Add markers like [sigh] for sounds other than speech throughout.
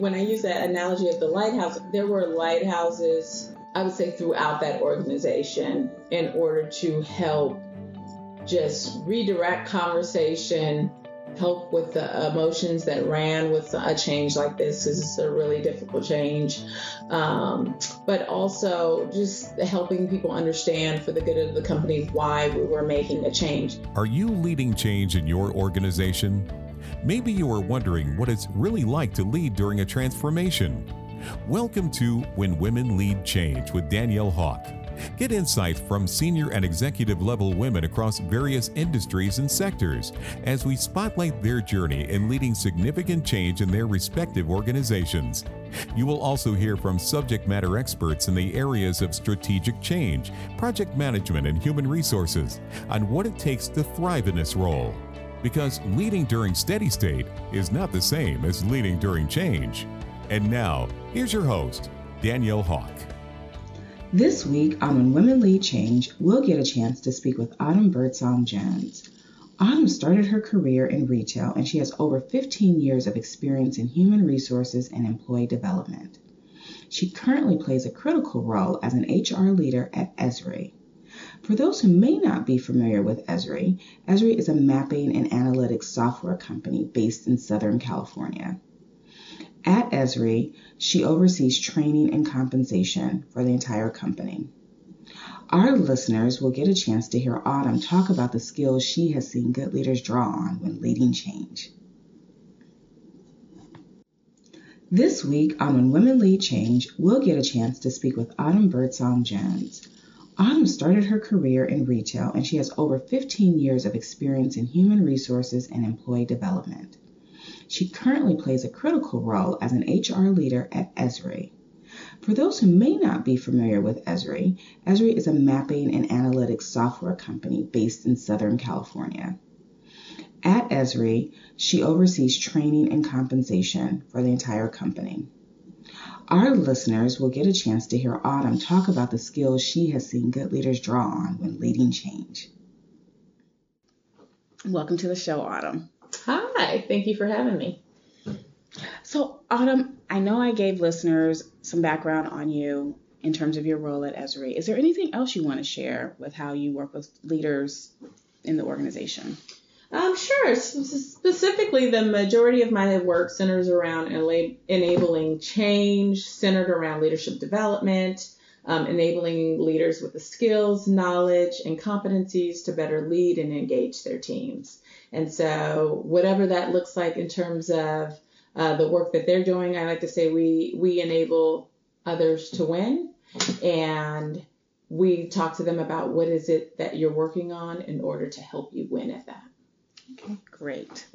When I use that analogy of the lighthouse, there were lighthouses, I would say, throughout that organization in order to help just redirect conversation, help with the emotions that ran with a change like this because it's a really difficult change. Um, but also just helping people understand for the good of the company why we were making a change. Are you leading change in your organization? Maybe you are wondering what it's really like to lead during a transformation. Welcome to When Women Lead Change with Danielle Hawk. Get insights from senior and executive level women across various industries and sectors as we spotlight their journey in leading significant change in their respective organizations. You will also hear from subject matter experts in the areas of strategic change, project management, and human resources on what it takes to thrive in this role. Because leading during steady state is not the same as leading during change. And now, here's your host, Danielle Hawk. This week on When Women Lead Change, we'll get a chance to speak with Autumn Birdsong Jones. Autumn started her career in retail and she has over 15 years of experience in human resources and employee development. She currently plays a critical role as an HR leader at Esri. For those who may not be familiar with Esri, Esri is a mapping and analytics software company based in Southern California. At Esri, she oversees training and compensation for the entire company. Our listeners will get a chance to hear Autumn talk about the skills she has seen good leaders draw on when leading change. This week on When Women Lead Change, we'll get a chance to speak with Autumn Birdsong Jones. Autumn started her career in retail and she has over 15 years of experience in human resources and employee development. She currently plays a critical role as an HR leader at Esri. For those who may not be familiar with Esri, Esri is a mapping and analytics software company based in Southern California. At Esri, she oversees training and compensation for the entire company. Our listeners will get a chance to hear Autumn talk about the skills she has seen good leaders draw on when leading change. Welcome to the show, Autumn. Hi, thank you for having me. So, Autumn, I know I gave listeners some background on you in terms of your role at Esri. Is there anything else you want to share with how you work with leaders in the organization? Um, sure. Specifically, the majority of my work centers around enabling change, centered around leadership development, um, enabling leaders with the skills, knowledge, and competencies to better lead and engage their teams. And so, whatever that looks like in terms of uh, the work that they're doing, I like to say we we enable others to win, and we talk to them about what is it that you're working on in order to help you win at that. Okay, great.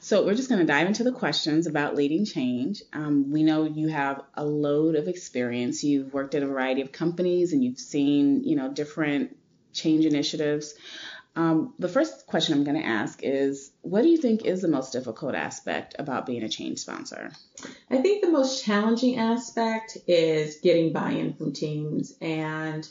So we're just going to dive into the questions about leading change. Um, we know you have a load of experience. You've worked at a variety of companies and you've seen, you know, different change initiatives. Um, the first question I'm going to ask is what do you think is the most difficult aspect about being a change sponsor? I think the most challenging aspect is getting buy in from teams. And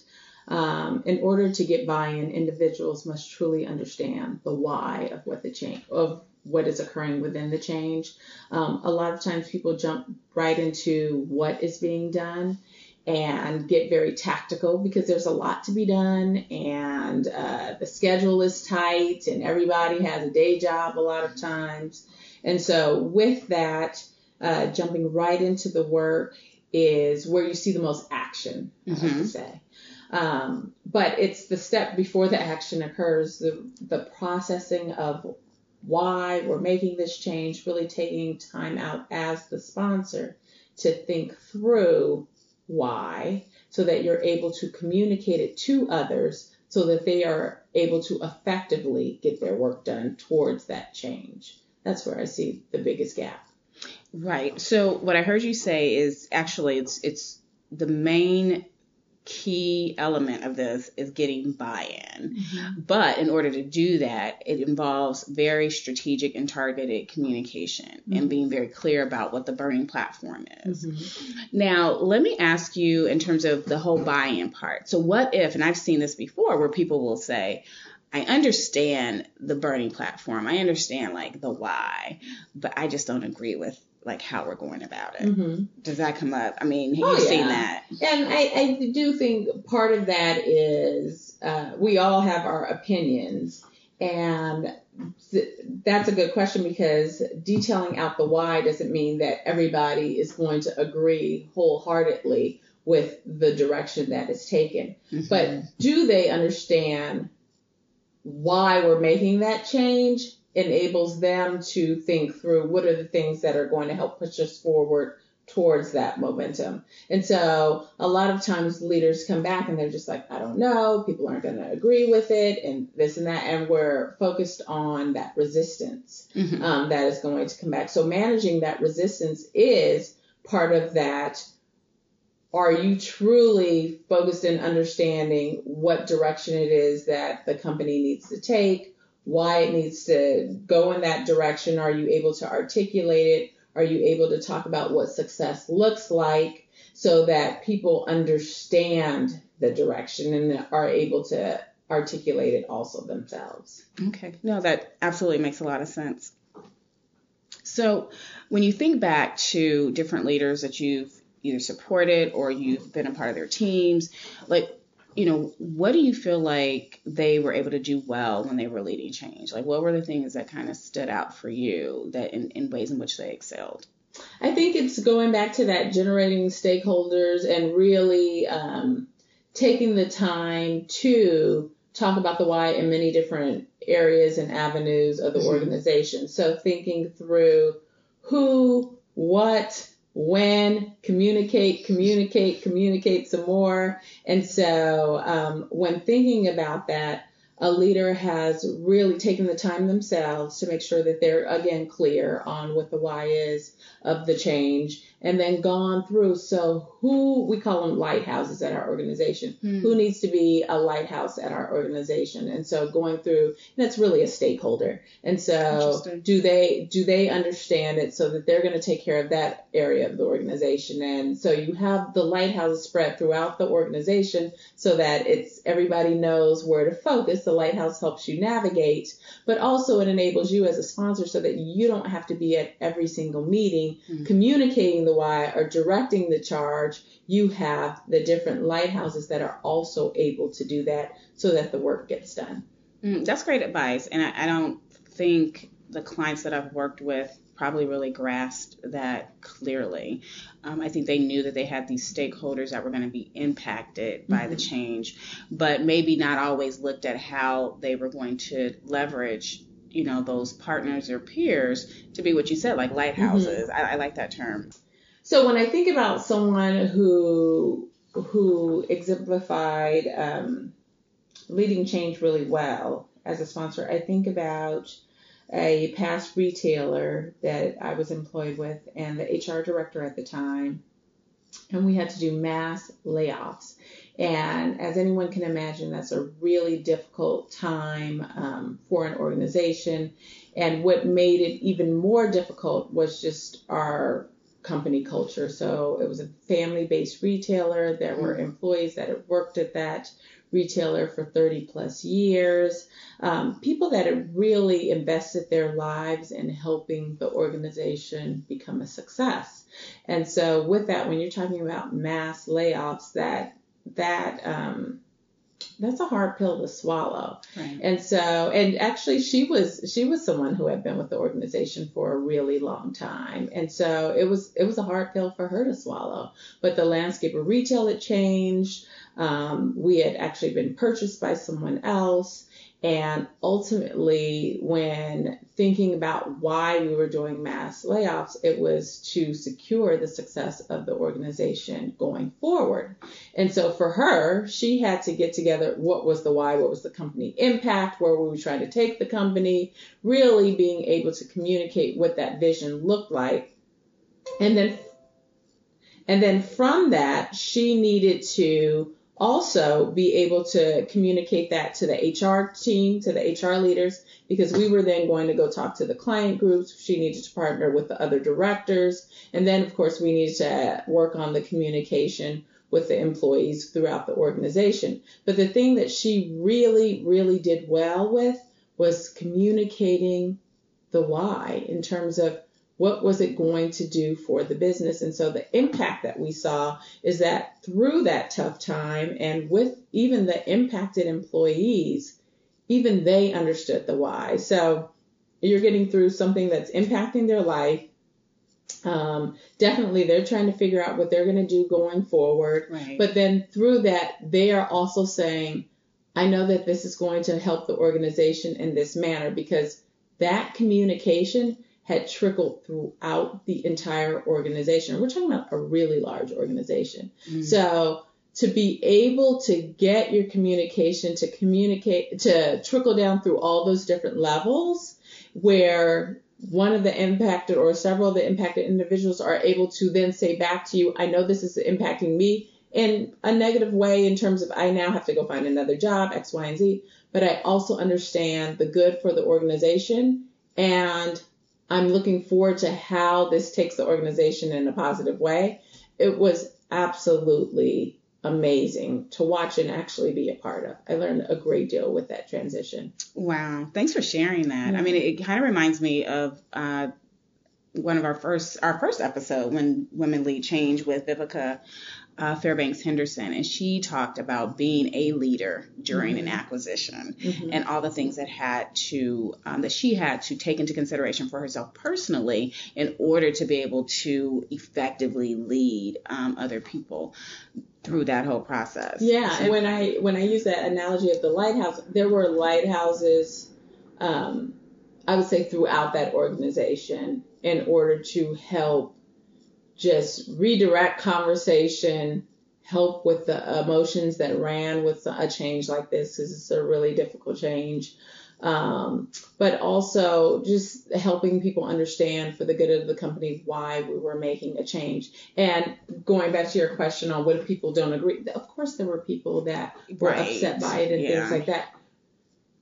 um, in order to get buy in, individuals must truly understand the why of what the change, of what is occurring within the change. Um, a lot of times people jump right into what is being done and get very tactical because there's a lot to be done and uh, the schedule is tight and everybody has a day job a lot of times. And so, with that, uh, jumping right into the work is where you see the most action, I mm-hmm. have to say. Um, but it's the step before the action occurs, the, the processing of why we're making this change, really taking time out as the sponsor to think through why so that you're able to communicate it to others so that they are able to effectively get their work done towards that change. That's where I see the biggest gap. Right. So what I heard you say is actually it's it's the main key element of this is getting buy-in. Mm-hmm. But in order to do that, it involves very strategic and targeted communication mm-hmm. and being very clear about what the burning platform is. Mm-hmm. Now, let me ask you in terms of the whole buy-in part. So what if, and I've seen this before where people will say, I understand the burning platform. I understand like the why, but I just don't agree with like how we're going about it. Mm-hmm. Does that come up? I mean, have Oh, you seen that? And I, I do think part of that is uh, we all have our opinions. And th- that's a good question because detailing out the why doesn't mean that everybody is going to agree wholeheartedly with the direction that is taken. Mhm. But do they understand why we're making that change? Enables them to think through what are the things that are going to help push us forward towards that momentum. And so a lot of times leaders come back and they're just like, I don't know, people aren't going to agree with it, and this and that. And we're focused on that resistance Mhm. um, that is going to come back. So managing that resistance is part of that. Are you truly focused in understanding what direction it is that the company needs to take, why it needs to go in that direction? Are you able to articulate it? Are you able to talk about what success looks like so that people understand the direction and are able to articulate it also themselves? Okay. No, that absolutely makes a lot of sense. So, when you think back to different leaders that you've either supported or you've been a part of their teams, like, you know, what do you feel like they were able to do well when they were leading change? Like, what were the things that kind of stood out for you that in, in ways in which they excelled? I think it's going back to that generating stakeholders and really um, taking the time to talk about the why in many different areas and avenues of the Mhm. organization. So thinking through who, what, when, communicate, communicate, communicate some more. And so um, when thinking about that, a leader has really taken the time themselves to make sure that they're again clear on what the why is of the change and then gone through. So who we call them lighthouses at our organization. Who needs to be a lighthouse at our organization? And so going through that's really a stakeholder. And so do they do they understand it so that they're going to take care of that area of the organization? And so you have the lighthouses spread throughout the organization so that it's everybody knows where to focus. The lighthouse helps you navigate but also it enables you as a sponsor so that you don't have to be at every single meeting Mhm. communicating the why or directing the charge you have the different lighthouses that are also able to do that so that the work gets done Mm, that's great advice, and I, I don't think the clients that I've worked with probably really grasped that clearly. Um, I think they knew that they had these stakeholders that were going to be impacted by the Mhm. change, but maybe not always looked at how they were going to leverage, you know, those partners or peers to be what you said, like lighthouses. I, I like that term. So when I think about someone who who exemplified um, leading change really well as a sponsor, I think about a past retailer that I was employed with and the HR director at the time, and we had to do mass layoffs. And as anyone can imagine, that's a really difficult time um, for an organization. And what made it even more difficult was just our company culture. So it was a family based retailer. There were employees that had worked at that retailer for 30 plus years, um, people that had really invested their lives in helping the organization become a success. And so with that, when you're talking about mass layoffs, that that um, that's a hard pill to swallow. Right. And so, and actually, she was she was someone who had been with the organization for a really long time, and so it was it was a hard pill for her to swallow. But the landscape of retail had changed. Um, we had actually been purchased by someone else, and ultimately, when thinking about why we were doing mass layoffs, it was to secure the success of the organization going forward. And so for her, she had to get together what was the why, what was the company impact, where were we trying to take the company, really being able to communicate what that vision looked like. And then and then from that, she needed to also be able to communicate that to the HR team, to the HR leaders, because we were then going to go talk to the client groups. She needed to partner with the other directors. And then, of course, we needed to work on the communication with the employees throughout the organization. But the thing that she really, really did well with was communicating the why in terms of what was it going to do for the business? And so the impact that we saw is that through that tough time and with even the impacted employees, even they understood the why. So you're getting through something that's impacting their life. Um, definitely, they're trying to figure out what they're going to do going forward. Right. But then through that, they are also saying, I know that this is going to help the organization in this manner because that communication had trickled throughout the entire organization. We're talking about a really large organization. Mm. So to be able to get your communication to communicate, to trickle down through all those different levels where one of the impacted or several of the impacted individuals are able to then say back to you, I know this is impacting me in a negative way in terms of I now have to go find another job, X, Y, and Z, but I also understand the good for the organization and I'm looking forward to how this takes the organization in a positive way. It was absolutely amazing to watch and actually be a part of. I learned a great deal with that transition. Wow. Thanks for sharing that. I mean, it, it kind of reminds me of uh, one of our first our first episode when women lead change with Vivica uh, Fairbanks Henderson, and she talked about being a leader during mm-hmm. an acquisition mm-hmm. and all the things that had to um, that she had to take into consideration for herself personally in order to be able to effectively lead um, other people through that whole process. Yeah, so, when I when I use that analogy of the lighthouse, there were lighthouses. Um, I would say throughout that organization in order to help just redirect conversation, help with the emotions that ran with a change like this because it's a really difficult change. Um, but also just helping people understand for the good of the company why we were making a change. And going back to your question on what if people don't agree, of course there were people that were right. upset by it and yeah. things like that,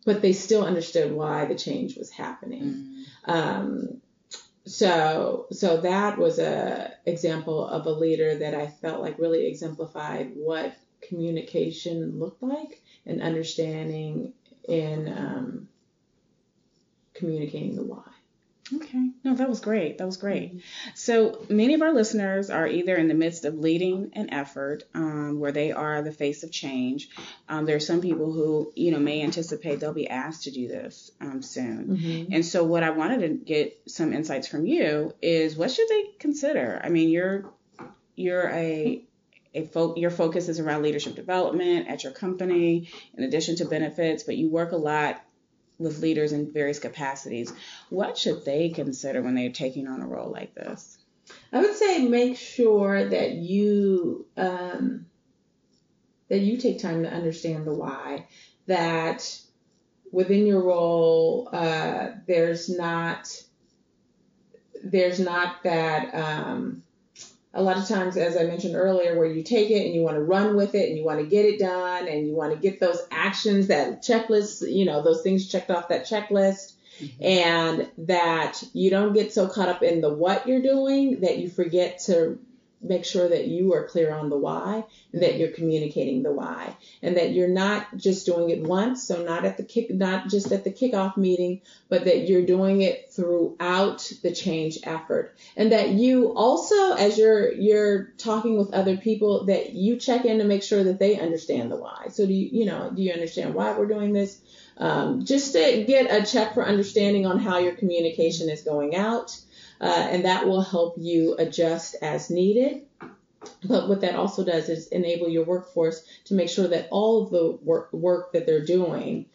but they still understood why the change was happening. Mm. Um, so so that was a example of a leader that I felt like really exemplified what communication looked like and understanding in um, communicating the why. Okay. No, that was great. That was great. Mm-hmm. So many of our listeners are either in the midst of leading an effort um, where they are the face of change. Um, there are some people who, you know, may anticipate they'll be asked to do this um, soon. Mm-hmm. And so what I wanted to get some insights from you is what should they consider? I mean, you're you're a a fo- your focus is around leadership development at your company in addition to benefits, but you work a lot with leaders in various capacities, what should they consider when they're taking on a role like this? I would say make sure that you um, that you take time to understand the why. That within your role, uh, there's not there's not that um, a lot of times, as I mentioned earlier, where you take it and you want to run with it and you want to get it done and you want to get those actions, that checklist, you know, those things checked off that checklist. Mm-hmm. And that you don't get so caught up in the what you're doing that you forget to make sure that you are clear on the why and that you're communicating the why and that you're not just doing it once so not at the kick not just at the kickoff meeting but that you're doing it throughout the change effort. And that you also as you're you're talking with other people that you check in to make sure that they understand the why. So do you you know do you understand why we're doing this? Um, just to get a check for understanding on how your communication is going out uh, and that will help you adjust as needed. But what that also does is enable your workforce to make sure that all of the work, work that they're doing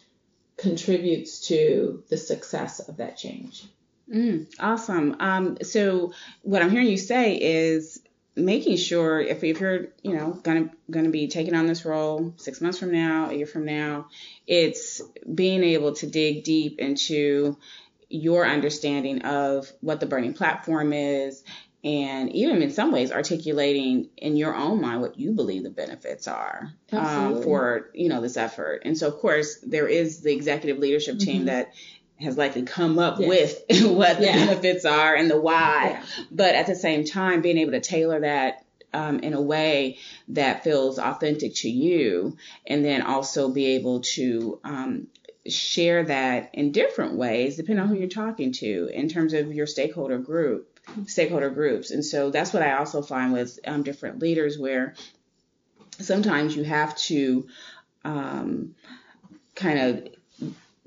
contributes to the success of that change. Mm, awesome. Um, so what I'm hearing you say is making sure if, if you're you know gonna gonna be taking on this role six months from now, a year from now, it's being able to dig deep into your understanding of what the burning platform is and even in some ways articulating in your own mind what you believe the benefits are um, for you know this effort and so of course there is the executive leadership team mm-hmm. that has likely come up yes. with [laughs] what the yeah. benefits are and the why yeah. but at the same time being able to tailor that um, in a way that feels authentic to you and then also be able to um, share that in different ways depending on who you're talking to in terms of your stakeholder group stakeholder groups. And so that's what I also find with um, different leaders where sometimes you have to um, kind of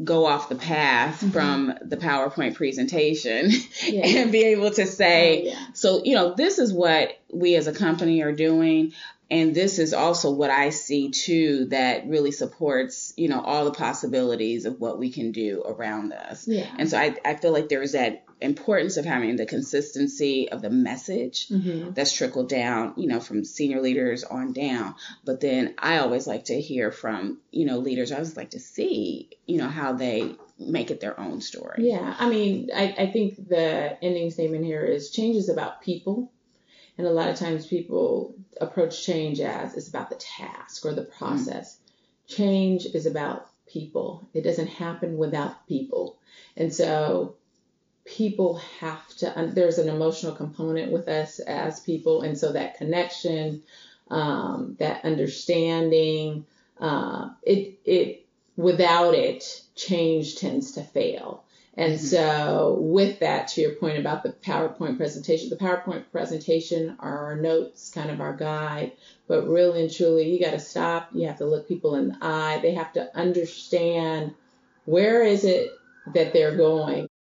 go off the path mm-hmm. from the PowerPoint presentation yeah. [laughs] and be able to say, oh, yeah. so, you know, this is what we as a company are doing. And this is also what I see too that really supports, you know, all the possibilities of what we can do around us. Yeah. And so I, I feel like there is that importance of having the consistency of the message mm-hmm. that's trickled down, you know, from senior leaders on down. But then I always like to hear from, you know, leaders. I always like to see, you know, how they make it their own story. Yeah. I mean, I, I think the ending statement here is change is about people. And a lot of times people approach change as it's about the task or the process. Mm-hmm. Change is about people. It doesn't happen without people. And so people have to there's an emotional component with us as people and so that connection um, that understanding uh, it it without it change tends to fail and mm-hmm. so with that to your point about the powerpoint presentation the powerpoint presentation are our notes kind of our guide. But really and truly you got to stop. You have to look people in the eye. They have to understand where is it that they're going